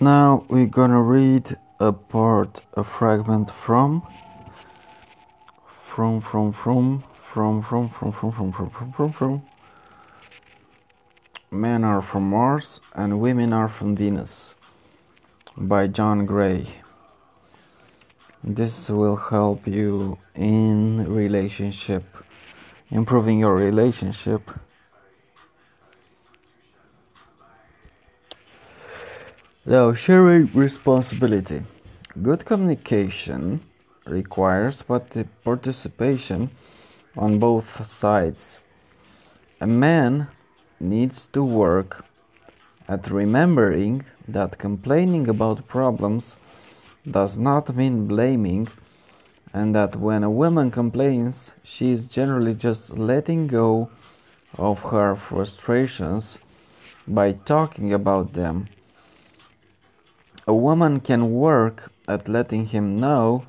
Now we're gonna read a part, a fragment from from from from from from from from from from from from from Men are from Mars and women are from Venus by John Gray. This will help you in relationship, improving your relationship. Now, sharing responsibility. Good communication requires participation on both sides. A man needs to work at remembering that complaining about problems does not mean blaming, and that when a woman complains, she is generally just letting go of her frustrations by talking about them a woman can work at letting him know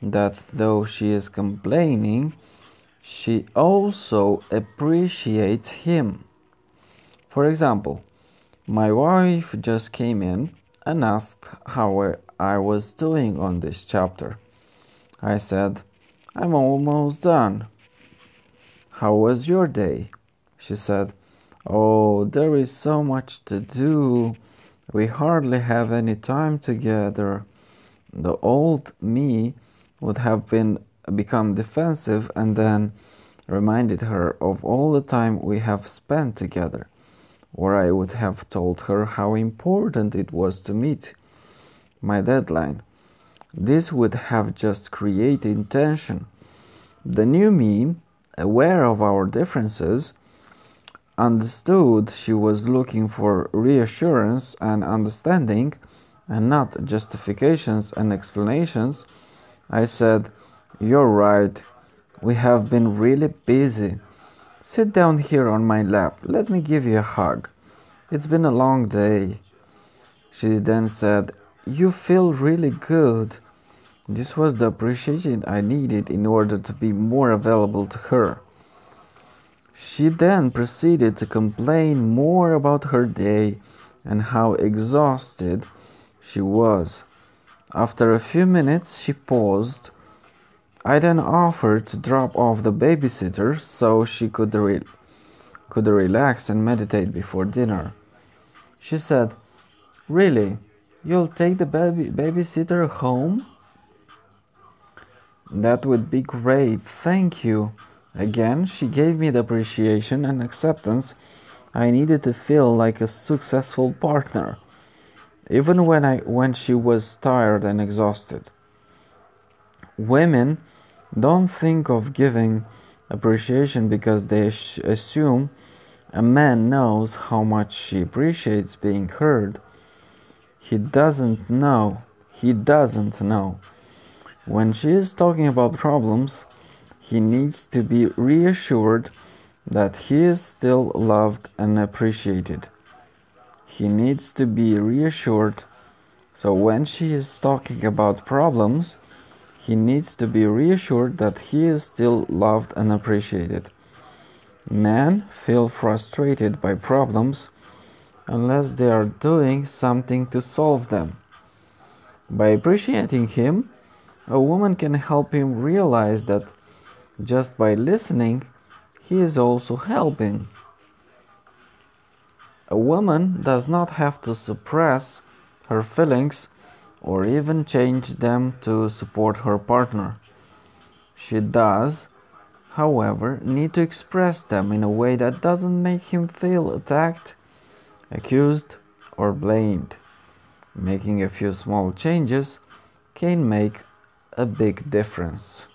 that though she is complaining, she also appreciates him. For example, my wife just came in and asked how I was doing on this chapter. I said, I'm almost done. How was your day? She said, Oh, there is so much to do. We hardly have any time together. The old me would have been become defensive and then reminded her of all the time we have spent together, or I would have told her how important it was to meet my deadline. This would have just created tension. The new me, aware of our differences, understood she was looking for reassurance and understanding and not justifications and explanations, I said, You're right. We have been really busy. Sit down here on my lap. Let me give you a hug. It's been a long day. She then said, You feel really good. This was the appreciation I needed in order to be more available to her. She then proceeded to complain more about her day and how exhausted she was. After a few minutes, she paused. I then offered to drop off the babysitter so she could, re- could relax and meditate before dinner. She said, Really? You'll take the baby- babysitter home? That would be great. Thank you. Again, she gave me the appreciation and acceptance I needed to feel like a successful partner, even when, I, when she was tired and exhausted. Women don't think of giving appreciation because they assume a man knows how much she appreciates being heard. He doesn't know. He doesn't know. When she is talking about problems, he needs to be reassured that he is still loved and appreciated. He needs to be reassured. So when she is talking about problems, he needs to be reassured that he is still loved and appreciated. Men feel frustrated by problems unless they are doing something to solve them. By appreciating him, a woman can help him realize that just by listening, he is also helping. A woman does not have to suppress her feelings or even change them to support her partner. She does, however, need to express them in a way that doesn't make him feel attacked, accused, or blamed. Making a few small changes can make a big difference.